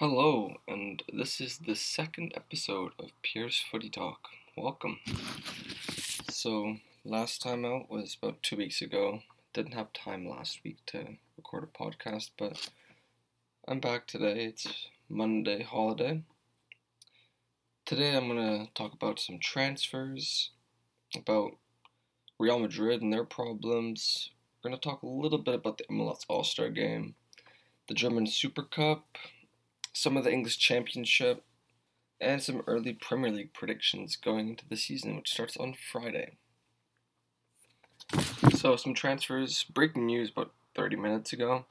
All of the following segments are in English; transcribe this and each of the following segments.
Hello, and this is the second episode of Pierce Footy Talk. Welcome. So, last time out was about two weeks ago. Didn't have time last week to record a podcast, but I'm back today. It's Monday holiday. Today I'm going to talk about some transfers, about Real Madrid and their problems. We're going to talk a little bit about the MLS All Star game, the German Super Cup some of the English Championship, and some early Premier League predictions going into the season, which starts on Friday. So, some transfers. Breaking news about 30 minutes ago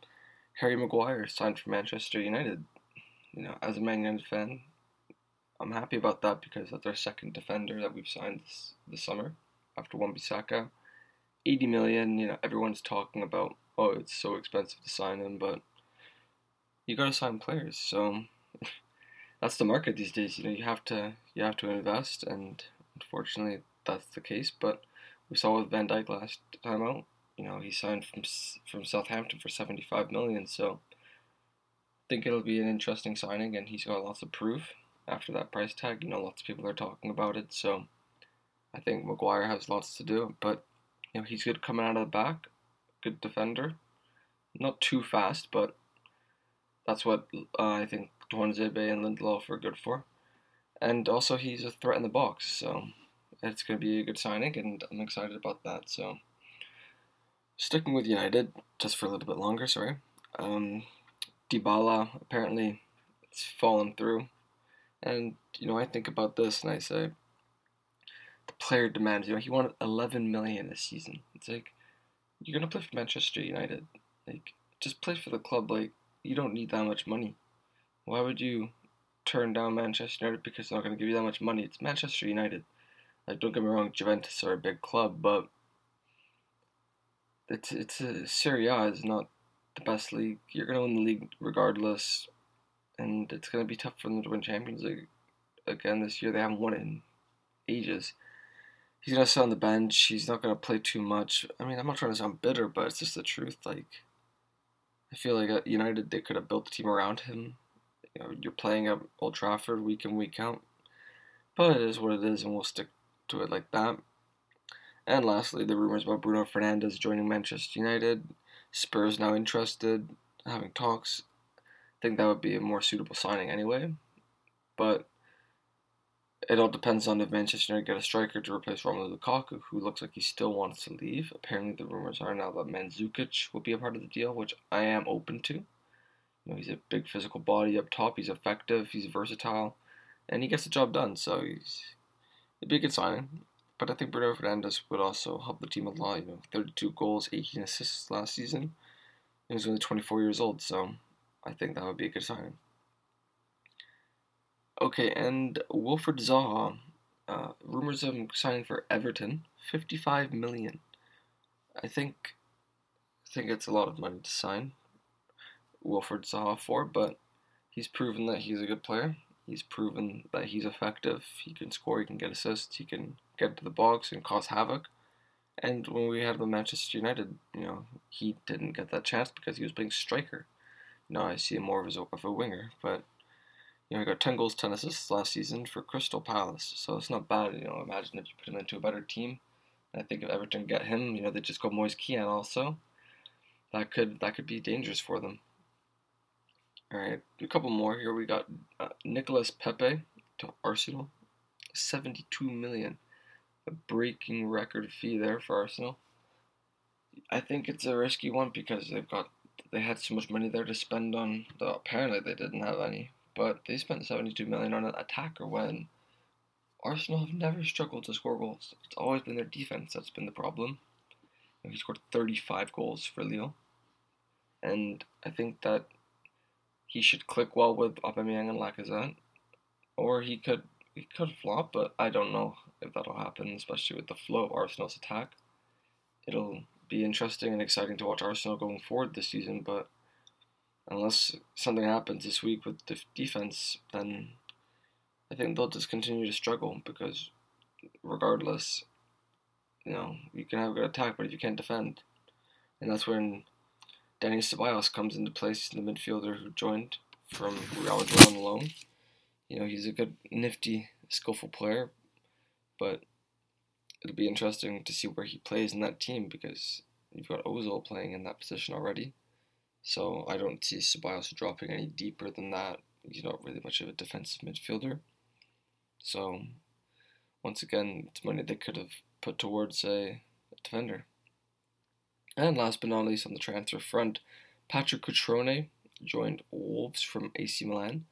Harry Maguire signed for Manchester United. You know, as a Man United fan, I'm happy about that because that's our second defender that we've signed this, this summer after Wan-Bissaka. 80 million, you know, everyone's talking about, oh, it's so expensive to sign him, but you got to sign players. So that's the market these days. You know, you have to you have to invest, and unfortunately, that's the case. But we saw with Van Dijk last time out. You know, he signed from from Southampton for seventy five million. So I think it'll be an interesting signing, and he's got lots of proof after that price tag. You know, lots of people are talking about it. So I think Maguire has lots to do, but you know, he's good coming out of the back, good defender, not too fast, but that's what uh, I think Tuanzebe and Lindelof are good for. And also, he's a threat in the box, so it's going to be a good signing, and I'm excited about that. So, sticking with United just for a little bit longer, sorry. Um, Dybala apparently it's fallen through, and you know I think about this and I say the player demands. You know he wanted 11 million this season. It's like you're gonna play for Manchester United. Like just play for the club. Like you don't need that much money. Why would you turn down Manchester United because they're not going to give you that much money? It's Manchester United. Like, don't get me wrong, Juventus are a big club, but it's it's a, Serie A is not the best league. You're going to win the league regardless, and it's going to be tough for them to win Champions League again this year. They haven't won it in ages. He's going to sit on the bench. He's not going to play too much. I mean, I'm not trying to sound bitter, but it's just the truth. Like, I feel like at United they could have built a team around him. You know, you're playing at Old Trafford week in week out, but it is what it is, and we'll stick to it like that. And lastly, the rumors about Bruno Fernandes joining Manchester United. Spurs now interested, having talks. I think that would be a more suitable signing anyway. But it all depends on if Manchester United get a striker to replace Romelu Lukaku, who looks like he still wants to leave. Apparently, the rumors are now that Mandzukic will be a part of the deal, which I am open to. You know, he's a big physical body up top. He's effective. He's versatile, and he gets the job done. So he's it'd be a good signing. But I think Bruno Fernandes would also help the team a lot. You know, 32 goals, 18 assists last season. He was only 24 years old, so I think that would be a good signing. Okay, and Wilfried Zaha, uh, rumors of him signing for Everton, fifty-five million. I think, I think it's a lot of money to sign Wilfried Zaha for, but he's proven that he's a good player. He's proven that he's effective. He can score. He can get assists. He can get to the box and cause havoc. And when we had at Manchester United, you know, he didn't get that chance because he was playing striker. Now I see him more of, of a winger, but you know, he got 10 goals, 10 assists last season for Crystal Palace. So it's not bad. You know, imagine if you put him into a better team. I think if Everton get him, you know, they just got Moise Kean also. That could that could be dangerous for them. All right, a couple more here. We got uh, Nicolas Pepe to Arsenal, 72 million, a breaking record fee there for Arsenal. I think it's a risky one because they've got they had so much money there to spend on. The, apparently, they didn't have any but they spent 72 million on an attacker when Arsenal have never struggled to score goals. It's always been their defense that's been the problem. And he scored 35 goals for Lille, and I think that he should click well with Aubameyang and Lacazette, or he could he could flop, but I don't know if that'll happen, especially with the flow of Arsenal's attack. It'll be interesting and exciting to watch Arsenal going forward this season, but unless something happens this week with the defense, then I think they'll just continue to struggle because regardless, you know, you can have a good attack, but if you can't defend, and that's when Dani Ceballos comes into place, the midfielder who joined from Real Madrid on loan. You know, he's a good, nifty, skillful player, but it'll be interesting to see where he plays in that team because you've got Ozil playing in that position already. So I don't see Ceballos dropping any deeper than that. He's not really much of a defensive midfielder. So once again, it's money they could have put towards a defender. And last but not least, on the transfer front, Patrick Cutrone joined Wolves from AC Milan.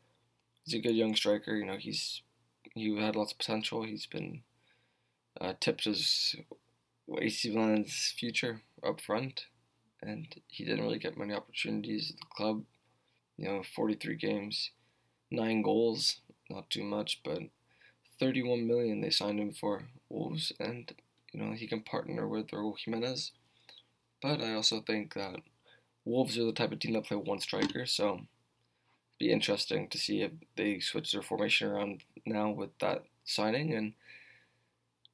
He's a good young striker. You know, he's he had lots of potential. He's been uh, tipped as AC Milan's future up front, and he didn't really get many opportunities at the club. You know, 43 games, nine goals, not too much, but 31 million they signed him for Wolves, and you know he can partner with Raul Jimenez. But I also think that Wolves are the type of team that play one striker, so it'd be interesting to see if they switch their formation around now with that signing and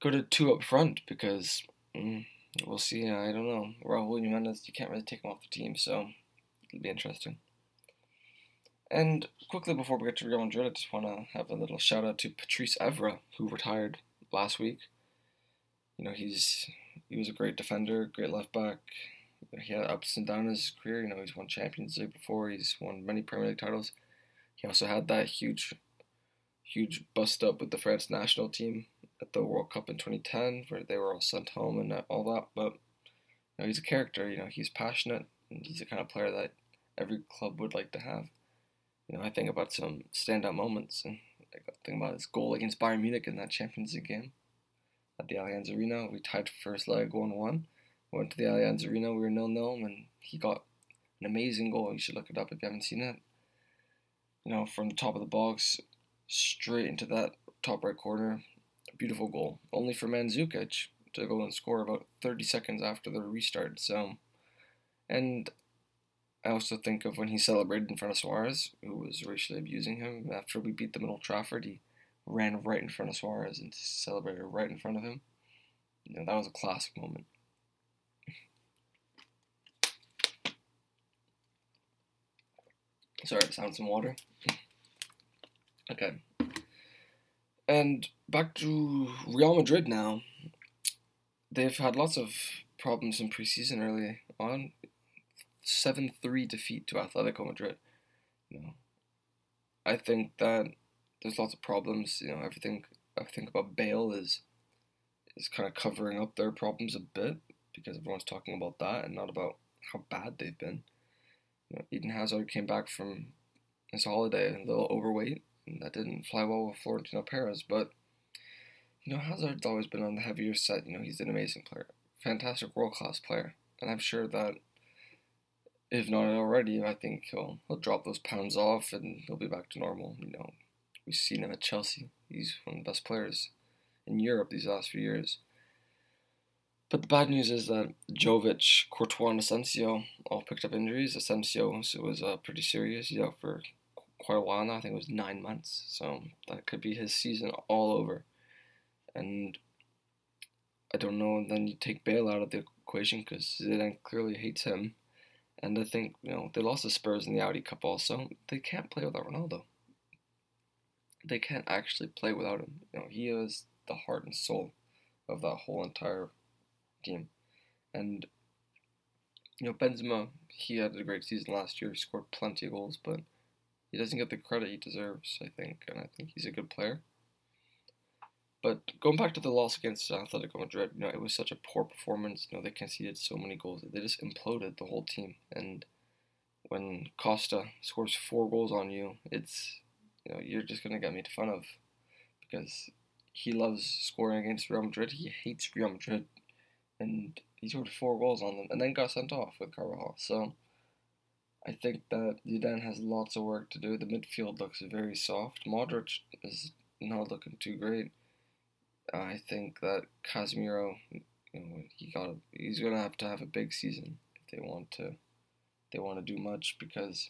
go to two up front because mm, we'll see. Uh, I don't know. Raul Jimenez, you can't really take him off the team, so it'll be interesting. And quickly before we get to Real Madrid, I just want to have a little shout out to Patrice Evra, who retired last week. You know, he's he was a great defender, great left back. He had ups and downs in his career. You know, he's won Champions League before. He's won many Premier League titles. He also had that huge, huge bust up with the France national team at the World Cup in 2010, where they were all sent home and all that. But you know, he's a character. You know, he's passionate, and he's the kind of player that every club would like to have you know, I think about some standout moments, and I think about his goal against Bayern Munich in that Champions League game at the Allianz Arena. We tied first leg 1 1. Went to the Allianz Arena, we were 0 0, and he got an amazing goal. You should look it up if you haven't seen it. You know, from the top of the box, straight into that top right corner. Beautiful goal. Only for Mandzukic to go and score about 30 seconds after the restart. So, and I also think of when he celebrated in front of Suarez, who was racially abusing him. After we beat them at Old Trafford, he ran right in front of Suarez and celebrated right in front of him. You know, that was a classic moment. Sorry, sound some water. Okay. And back to Real Madrid now. They've had lots of problems in preseason early on. 7 3 defeat to Atletico Madrid. You know, I think that there's lots of problems. You know, everything I think about Bale is is kind of covering up their problems a bit because everyone's talking about that and not about how bad they've been. You know, Eden Hazard came back from his holiday a little overweight, that didn't fly well with Florentino Perez. But you know, Hazard's always been on the heavier set. You know, he's an amazing player, fantastic world class player, and I'm sure that if not already, I think he'll he'll drop those pounds off and he'll be back to normal. You know, we've seen him at Chelsea. He's one of the best players in Europe these last few years. But the bad news is that Jovic, Courtois, and Asensio all picked up injuries. Asensio was uh, pretty serious. He's out for quite a while now. I think it was nine months. So that could be his season all over. And I don't know. Then you take Bale out of the equation because Zidane clearly hates him. And I think, you know, they lost the Spurs in the Audi Cup also. They can't play without Ronaldo. They can't actually play without him. You know, he is the heart and soul of that whole entire team. And, you know, Benzema, he had a great season last year, scored plenty of goals, but he doesn't get the credit he deserves, I think. And I think he's a good player. But going back to the loss against Atletico Madrid, you know, it was such a poor performance. You know, they conceded so many goals. They just imploded the whole team. And when Costa scores four goals on you, it's you know, you're just gonna get made fun of because he loves scoring against Real Madrid. He hates Real Madrid, and he scored four goals on them, and then got sent off with Carvajal. So I think that Zidane has lots of work to do. The midfield looks very soft. Modric is not looking too great. I think that Casemiro, you know, he got he's gonna have to have a big season if they want to they want to do much because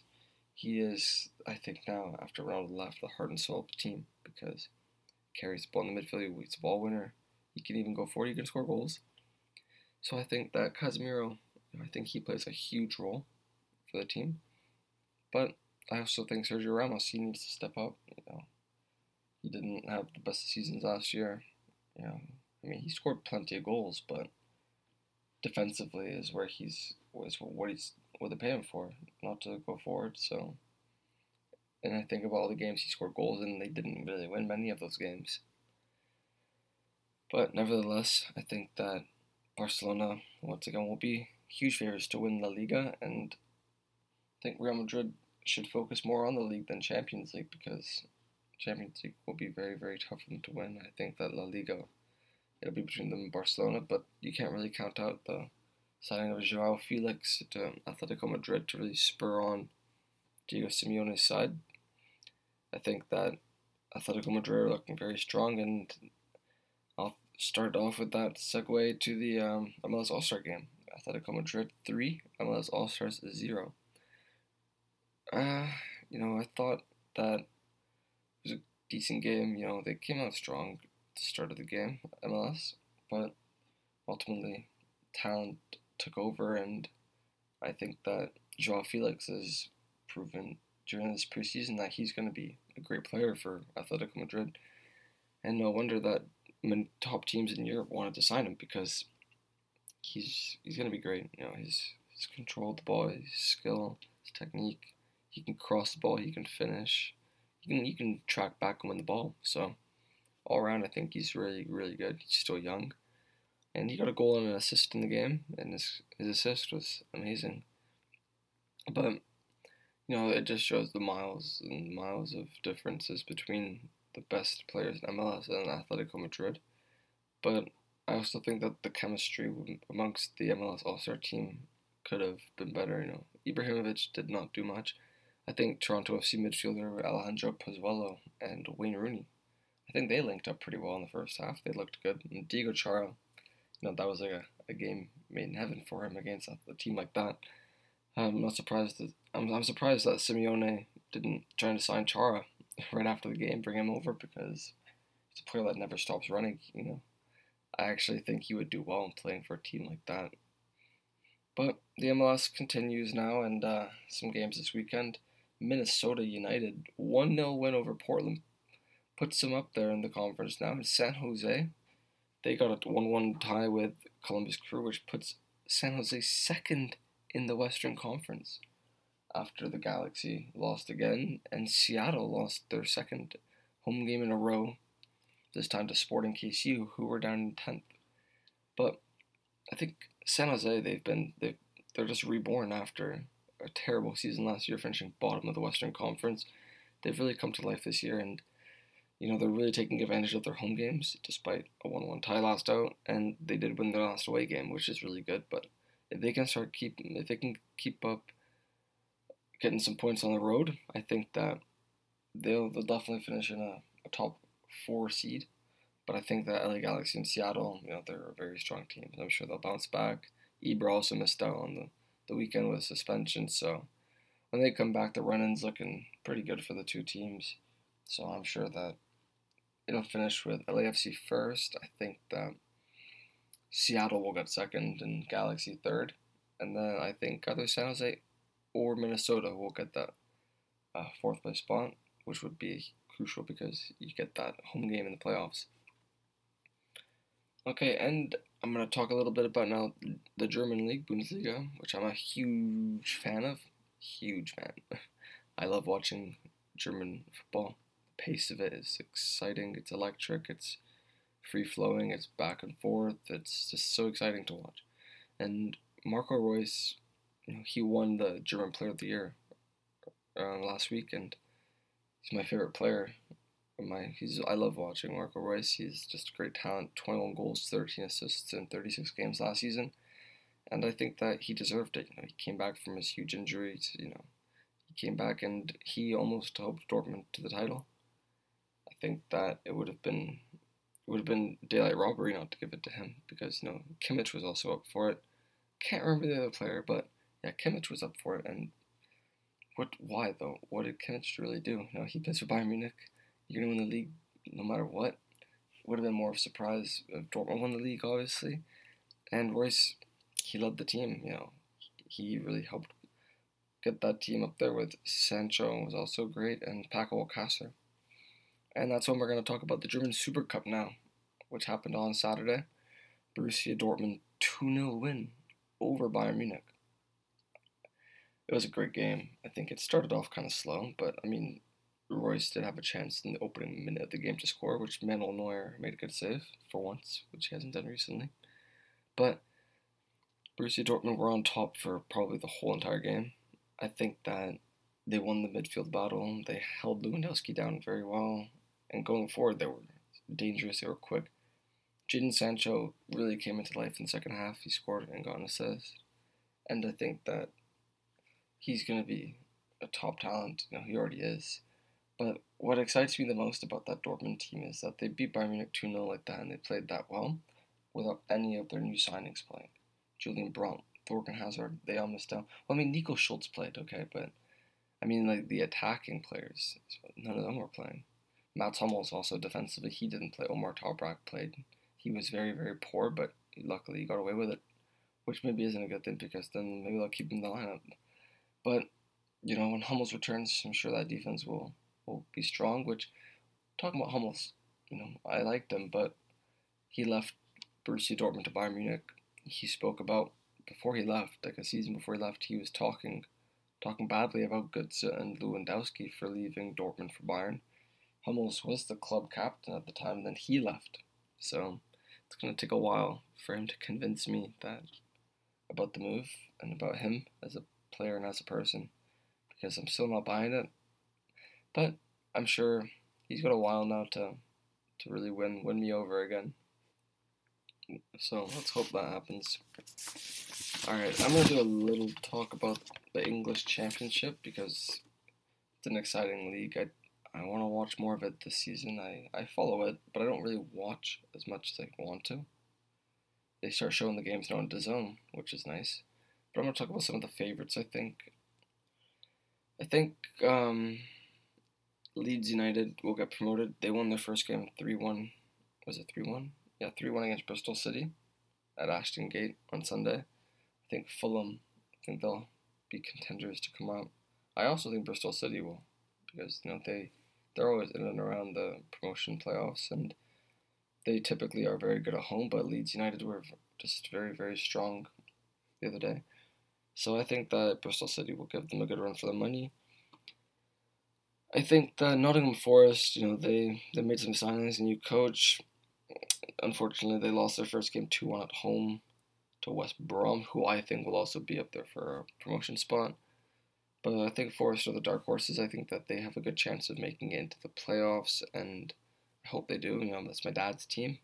he is I think now after Ronaldo left the heart and soul of the team because he carries the ball in the midfield, he's a ball winner. He can even go forward. He can score goals. So I think that Casemiro, I think he plays a huge role for the team. But I also think Sergio Ramos he needs to step up. You know, he didn't have the best seasons last year. You know, I mean he scored plenty of goals, but defensively is where he's was what he's what they pay him for, not to go forward. So, and I think of all the games he scored goals in, they didn't really win many of those games. But nevertheless, I think that Barcelona once again will be huge favorites to win La Liga, and think Real Madrid should focus more on the league than Champions League because Champions League will be very very tough for them to win. I think that La Liga it'll be between them and Barcelona, but you can't really count out the signing of Joao Felix to Atletico Madrid to really spur on Diego Simeone's side. I think that Atletico Madrid are looking very strong, and I'll start off with that segue to the um, MLS All Star game. Atletico Madrid 3, MLS All Stars 0. Uh, you know, I thought that it was a decent game. You know, they came out strong at the start of the game, MLS, but ultimately talent took over, and I think that Joao Felix has proven during this preseason that he's going to be a great player for Atletico Madrid, and no wonder that top teams in Europe wanted to sign him because he's he's going to be great. You know, his his control of the ball, his skill, his technique. He can cross the ball. He can finish. You can you can track back and win the ball. So all around, I think he's really, really good. He's still young. And he got a goal and an assist in the game, and his, his assist was amazing. But, you know, it just shows the miles and miles of differences between the best players in MLS and Atletico Madrid. But I also think that the chemistry amongst the MLS All Star team could have been better. You know, Ibrahimovic did not do much. I think Toronto FC midfielder Alejandro Pozuelo and Wayne Rooney I think they linked up pretty well in the first half. They looked good. And Diego Chara, you know, that was like a, a game made in heaven for him against a, a team like that. I'm not surprised that I'm, I'm surprised that Simeone didn't try to sign Chara right after the game, bring him over because he's a player that never stops running. You know, I actually think he would do well in playing for a team like that. But the MLS continues now, and uh, some games this weekend. Minnesota United 1 0 win over Portland puts them up there in the conference now. San Jose, they got a 1 1 tie with Columbus Crew, which puts San Jose second in the Western Conference after the Galaxy lost again, and Seattle lost their second home game in a row, this time to Sporting KC, who were down in 10th. But I think San Jose, they've been, they they're just reborn after a terrible season last year, finishing bottom of the Western Conference. They've really come to life this year, and you know, they're really taking advantage of their home games despite a 1 1 tie last out, and they did win their last away game, which is really good. But if they can start keep, if they can keep up getting some points on the road, I think that they'll, they'll definitely finish in a, a top four seed. But I think that LA Galaxy and Seattle, you know, they're a very strong team. I'm sure they'll bounce back. Ibra also missed out on the, the weekend with suspension, so when they come back, the run-in's looking pretty good for the two teams. So I'm sure that it'll finish with LAFC first. I think that Seattle will get second and Galaxy third. And then I think either San Jose or Minnesota will get that uh, fourth place spot, which would be crucial because you get that home game in the playoffs. Okay, and I'm going to talk a little bit about now the German league, Bundesliga, which I'm a huge fan of. Huge fan. I love watching German football The pace of it is exciting. It's electric. It's free flowing. It's back and forth. It's just so exciting to watch. And Marco Reus, you know, he won the German Player of the Year uh, last week, and he's my favorite player. My he's I love watching Marco Reus. He's just a great talent. 21 goals, 13 assists in 36 games last season, and I think that he deserved it. You know, he came back from his huge injury. To, you know, he came back and he almost helped Dortmund to the title I think that it would have been it would have been daylight robbery not to give it to him because you know Kimmich was also up for it. Can't remember the other player, but yeah, Kimmich was up for it. And what? Why though? What did Kimmich really do? You know, he plays for Bayern Munich. You're gonna win the league no matter what. Would have been more of a surprise if Dortmund won the league, obviously. And Reus, he led the team. You know, he really helped get that team up there with Sancho was also great and Paco Alcácer. And that's when we're going to talk about the German Super Cup now, which happened on Saturday. Borussia Dortmund 2 0 win over Bayern Munich. It was a great game. I think it started off kind of slow, but I mean, Reus did have a chance in the opening minute of the game to score, which Manuel Neuer made a good save for once, which he hasn't done recently. But Borussia Dortmund were on top for probably the whole entire game. I think that they won the midfield battle. They held Lewandowski down very well, and going forward, they were dangerous. They were quick. Jadon Sancho really came into life in the second half. He scored and got an assist, and I think that he's going to be a top talent. You know, he already is. But what excites me the most about that Dortmund team is that they beat Bayern Munich 2 0 like that, and they played that well without any of their new signings playing. Julian Brandt, Thorgan Hazard, they all missed out. Well, I mean, Nico Schulz played, okay, but I mean, like the attacking players, none of them were playing. Mats Hummels also defensively, he didn't play. Omar Toprak played. He was very, very poor, but luckily he got away with it, which maybe isn't a good thing because then maybe they'll keep him in the lineup. But, you know, when Hummels returns, I'm sure that defense will, will be strong, which, talking about Hummels, you know, I liked him, but he left Borussia Dortmund to Bayern Munich. He spoke about, before he left, like a season before he left, he was talking talking badly about Götze and Lewandowski for leaving Dortmund for Bayern. Hummels was the club captain at the time, then he left. So it's going to take a while for him to convince me that about the move and about him as a player and as a person because I'm still not buying it. But I'm sure he's got a while now to to really win win me over again. So let's hope that happens. Alright, I'm gonna do a little talk about the English Championship because it's an exciting league. I I want to watch more of it this season. I, I follow it, but I don't really watch as much as I want to. They start showing the games now on DAZN, which is nice. But I'm to talk about some of the favorites, I think. I think um, Leeds United will get promoted. They won their first game 3 1. Was it 3 1? Yeah, 3 1 against Bristol City at Ashton Gate on Sunday. I think Fulham, I think they'll be contenders to come out. I also think Bristol City will because you know they they're always in and around the promotion playoffs and they typically are very good at home but Leeds United were just very very strong the other day so I think that Bristol City will give them a good run for the money. I think that Nottingham Forest, you know, they, they made some signings, a new coach. Unfortunately, they lost their first game 2 1 at home to West Brom, who I think will also be up there for a promotion spot. But I think Forest are the dark horses. I think that they have a good chance of making it into the playoffs, and I hope they do. You know, that's my dad's team.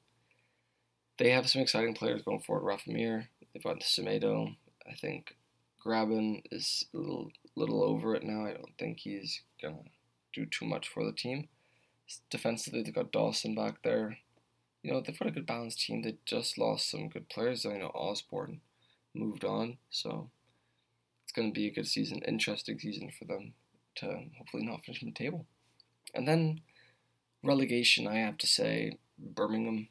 They have some exciting players going forward. Rafa Mir, they've got Semedo. I think Grabban is a little, little over it now. I don't think he's gonna do too much for the team. Defensively, they've got Dawson back there. You know, they've got a good balanced team. They just lost some good players. I know Osborn moved on, so it's going to be a good season, interesting season for them to hopefully not finish in the table. And then relegation, I have to say, Birmingham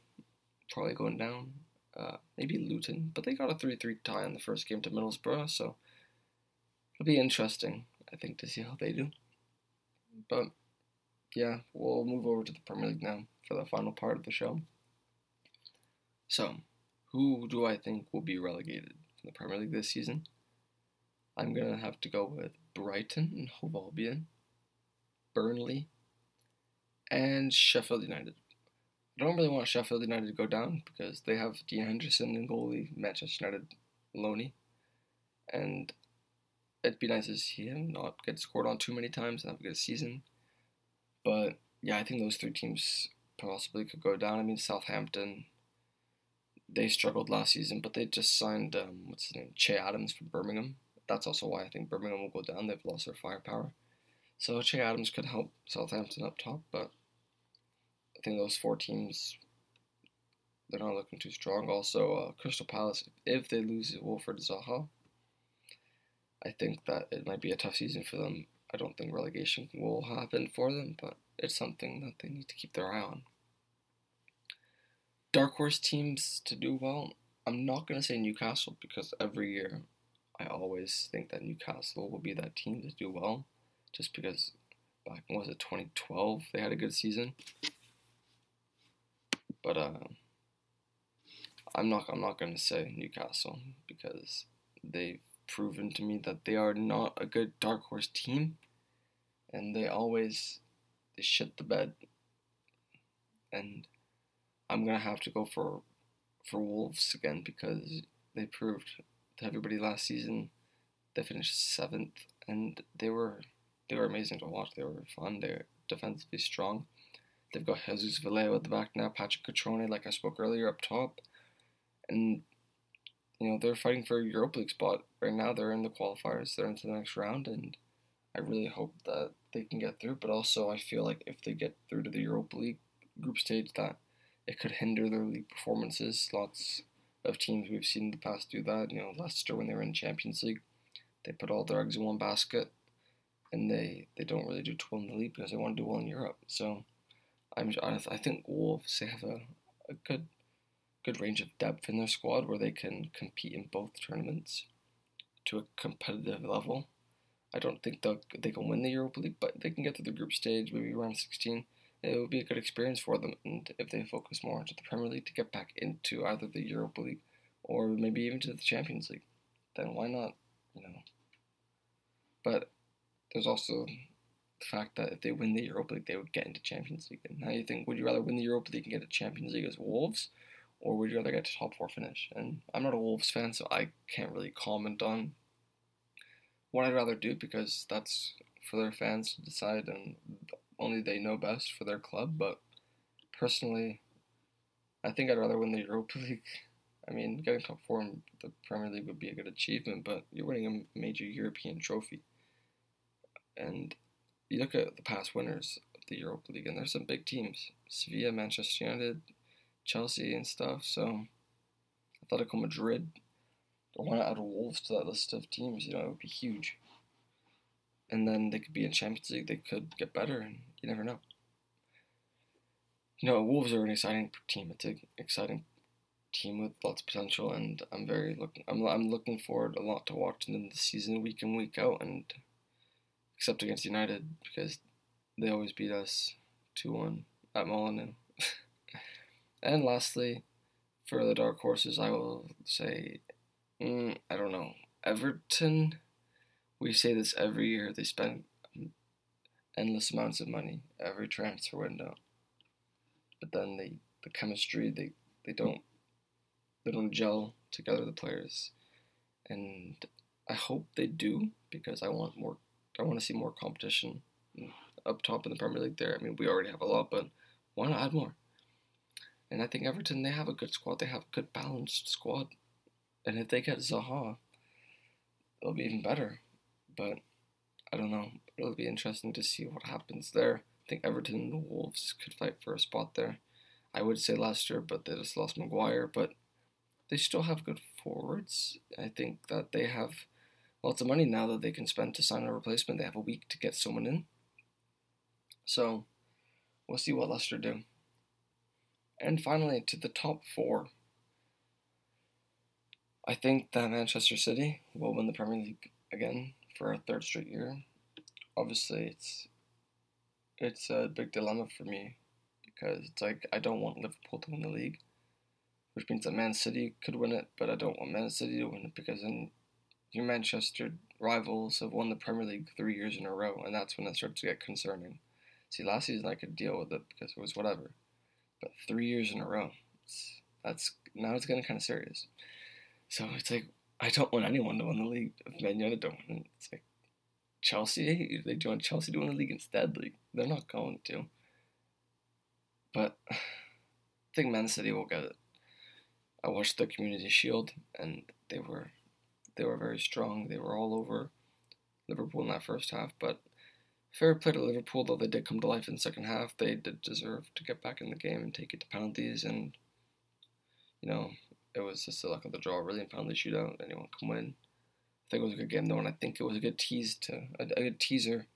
probably going down. Uh, maybe Luton, but they got a 3 3 tie in the first game to Middlesbrough, so it'll be interesting, I think, to see how they do. But yeah, we'll move over to the Premier League now for the final part of the show. So, who do I think will be relegated from the Premier League this season? I'm going to have to go with Brighton and Hove Albion, Burnley, and Sheffield United. I don't really want Sheffield United to go down because they have Dean Henderson and goalie Manchester United Loney. And it'd be nice to see him not get scored on too many times and have a good season. But yeah, I think those three teams possibly could go down. I mean, Southampton, they struggled last season, but they just signed, um, what's his name, Che Adams from Birmingham. That's also why I think Birmingham will go down. They've lost their firepower. So Che Adams could help Southampton up top, but I think those four teams, they're not looking too strong. Also, uh, Crystal Palace, if they lose Wilfried Zaha, I think that it might be a tough season for them. I don't think relegation will happen for them, but it's something that they need to keep their eye on. Dark horse teams to do well. I'm not going to say Newcastle because every year I always think that Newcastle will be that team to do well, just because back was it 2012 they had a good season. But uh, I'm not I'm not gonna say Newcastle because they've proven to me that they are not a good dark horse team, and they always they shit the bed. And I'm gonna have to go for for Wolves again because they proved to everybody last season. They finished seventh, and they were they were amazing to watch. They were fun. They're defensively strong. They've got Jesus Vallejo at the back now, Patrick Cutrone, like I spoke earlier, up top, and you know they're fighting for a Europa League spot right now. They're in the qualifiers. They're into the next round, and I really hope that they can get through. But also, I feel like if they get through to the Europa League group stage, that it could hinder their league performances. Lots of teams we've seen in the past do that. You know, Leicester when they were in Champions League, they put all their eggs in one basket, and they they don't really do too well in the league because they want to do well in Europe. So, I'm I think Wolves they have a, a good good range of depth in their squad where they can compete in both tournaments to a competitive level. I don't think they they can win the Europa League, but they can get to the group stage, maybe around 16 it would be a good experience for them, and if they focus more into the Premier League to get back into either the Europa League or maybe even to the Champions League, then why not? You know. But there's also the fact that if they win the Europa League, they would get into Champions League. And now you think, would you rather win the Europa League and get a Champions League as Wolves, or would you rather get a top four finish? And I'm not a Wolves fan, so I can't really comment on what I'd rather do because that's for their fans to decide, and only they know best for their club. But personally, I think I'd rather win the Europa League. I mean, getting top four in the Premier League would be a good achievement, but you're winning a major European trophy. And you look at the past winners of the Europa League, and there's some big teams Sevilla, Manchester United, Chelsea, and stuff. So Atletico Madrid, I want to add Wolves to that list of teams, you know, it would be huge and then they could be in Champions League. They could get better, and you never know. You know, Wolves are an exciting team. It's an exciting team with lots of potential, and I'm very looking. I'm I'm looking forward a lot to watching them this season, week in week out, and except against United because they always beat us two one at Molineux. And lastly, for the dark horses, I will say, mm, I don't know, Everton we say this every year. They spend endless amounts of money every transfer window, but then they the chemistry they they don't they don't gel together the players, and I hope they do because I want more. I want to see more competition up top in the Premier League. There, I mean, we already have a lot, but why not add more? And I think Everton they have a good squad. They have a good balanced squad, and if they get Zaha, it'll be even better. But I don't know. It'll be interesting to see what happens there. I think Everton and the Wolves could fight for a spot there. I would say Leicester, but they just lost Maguire. But they still have good forwards. I think that they have lots of money now that they can spend to sign a replacement. They have a week to get someone in. So we'll see what Leicester do. And finally, to the top four. I think that Manchester City will win the Premier League again for a third straight year. Obviously, it's it's a big dilemma for me because it's like I don't want Liverpool to win the league, which means that Man City could win it, but I don't want Man City to win it because then your Manchester rivals have won the Premier League three years in a row, and that's when it starts to get concerning. See, last season I could deal with it because it was whatever, but three years in a row, that's now it's getting kind of serious. So it's like, I don't want anyone to win the league. Man United don't win, it's like Chelsea. They join Chelsea to win the league instead. Like they're not going to. But I think Man City will get it. I watched the Community Shield, and they were they were very strong. They were all over Liverpool in that first half. But fair play to Liverpool, though they did come to life in the second half. They did deserve to get back in the game and take it to penalties, and you know it was just a luck of the draw, really, in penalty shootout. Anyone can win. I think it was a good game though, and I think it was a good tease to a, a good teaser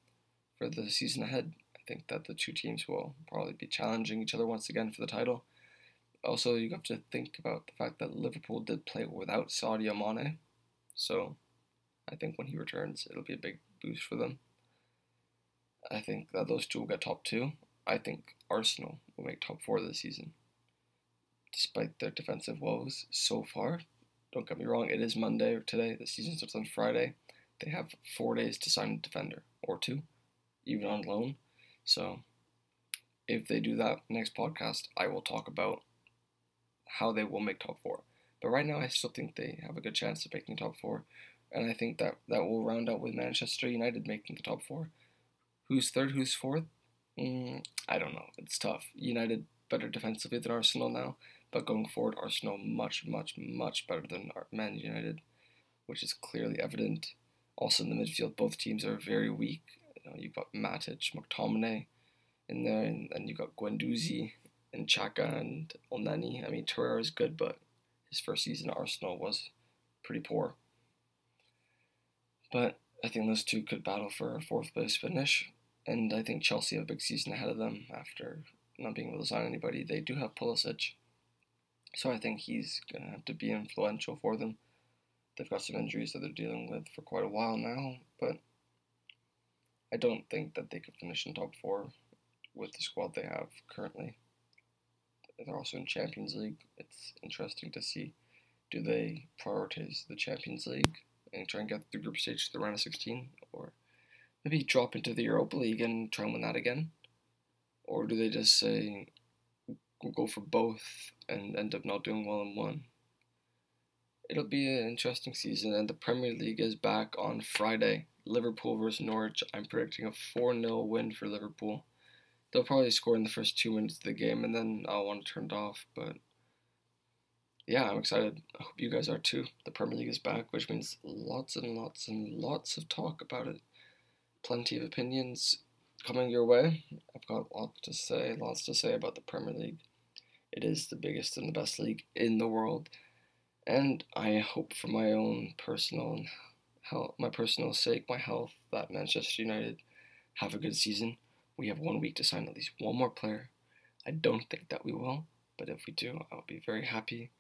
for the season ahead. I think that the two teams will probably be challenging each other once again for the title. Also, you have to think about the fact that Liverpool did play without Sadio Mane, so I think when he returns, it'll be a big boost for them. I think that those two will get top two. I think Arsenal will make top four this season. Despite their defensive woes so far, don't get me wrong, it is Monday or today. The season starts on Friday. They have four days to sign a defender or two, even on loan. So if they do that next podcast, I will talk about how they will make top four. But right now, I still think they have a good chance of making top four, and I think that that will round out with Manchester United making the top four. Who's third? Who's fourth? Mm, I don't know. It's tough. United better defensively than Arsenal now, but going forward, Arsenal much, much, much better than Man United, which is clearly evident. Also in the midfield, both teams are very weak. You know, you've got Matic, McTominay in there, and then you've got Guendouzi and Xhaka and Elneny. I mean, Torreira is good, but his first season at Arsenal was pretty poor. But I think those two could battle for a fourth place finish. And I think Chelsea have a big season ahead of them after not being able to sign anybody. They do have Pulisic. So I think he's going to have to be influential for them. They've got some injuries that they're dealing with for quite a while now, but I don't think that they could finish in top four with the squad they have currently. They're also in Champions League. It's interesting to see do they prioritize the Champions League and try and get the group stage to the round of 16, or maybe drop into the Europa League and try and win that again? Or do they just say, we'll go for both and end up not doing well in one? It'll be an interesting season, and the Premier League is back on Friday. Liverpool versus Norwich. I'm predicting a 4 0 win for Liverpool. They'll probably score in the first two minutes of the game, and then I'll want to turn it off. But yeah, I'm excited. I hope you guys are too. The Premier League is back, which means lots and lots and lots of talk about it. Plenty of opinions coming your way. I've got lots to say, lots to say about the Premier League. It is the biggest and the best league in the world, and I hope for my own personal health, my personal sake, my health, that Manchester United have a good season. We have one week to sign at least one more player. I don't think that we will, but if we do, I'll be very happy.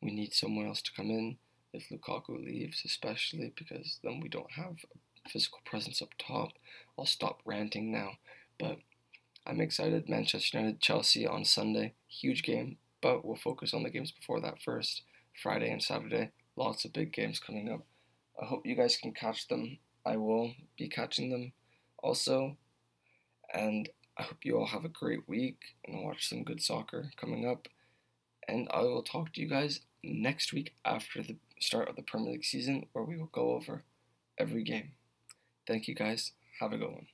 We need someone else to come in if Lukaku leaves, especially because then we don't have a physical presence up top. I'll stop ranting now, but I'm excited. Manchester United Chelsea on Sunday, huge game, but we'll focus on the games before that first. Friday and Saturday, lots of big games coming up. I hope you guys can catch them. I will be catching them also. And I hope you all have a great week and watch some good soccer coming up. And I will talk to you guys next week after the start of the Premier League season, where we will go over every game. Thank you guys. Have a good one.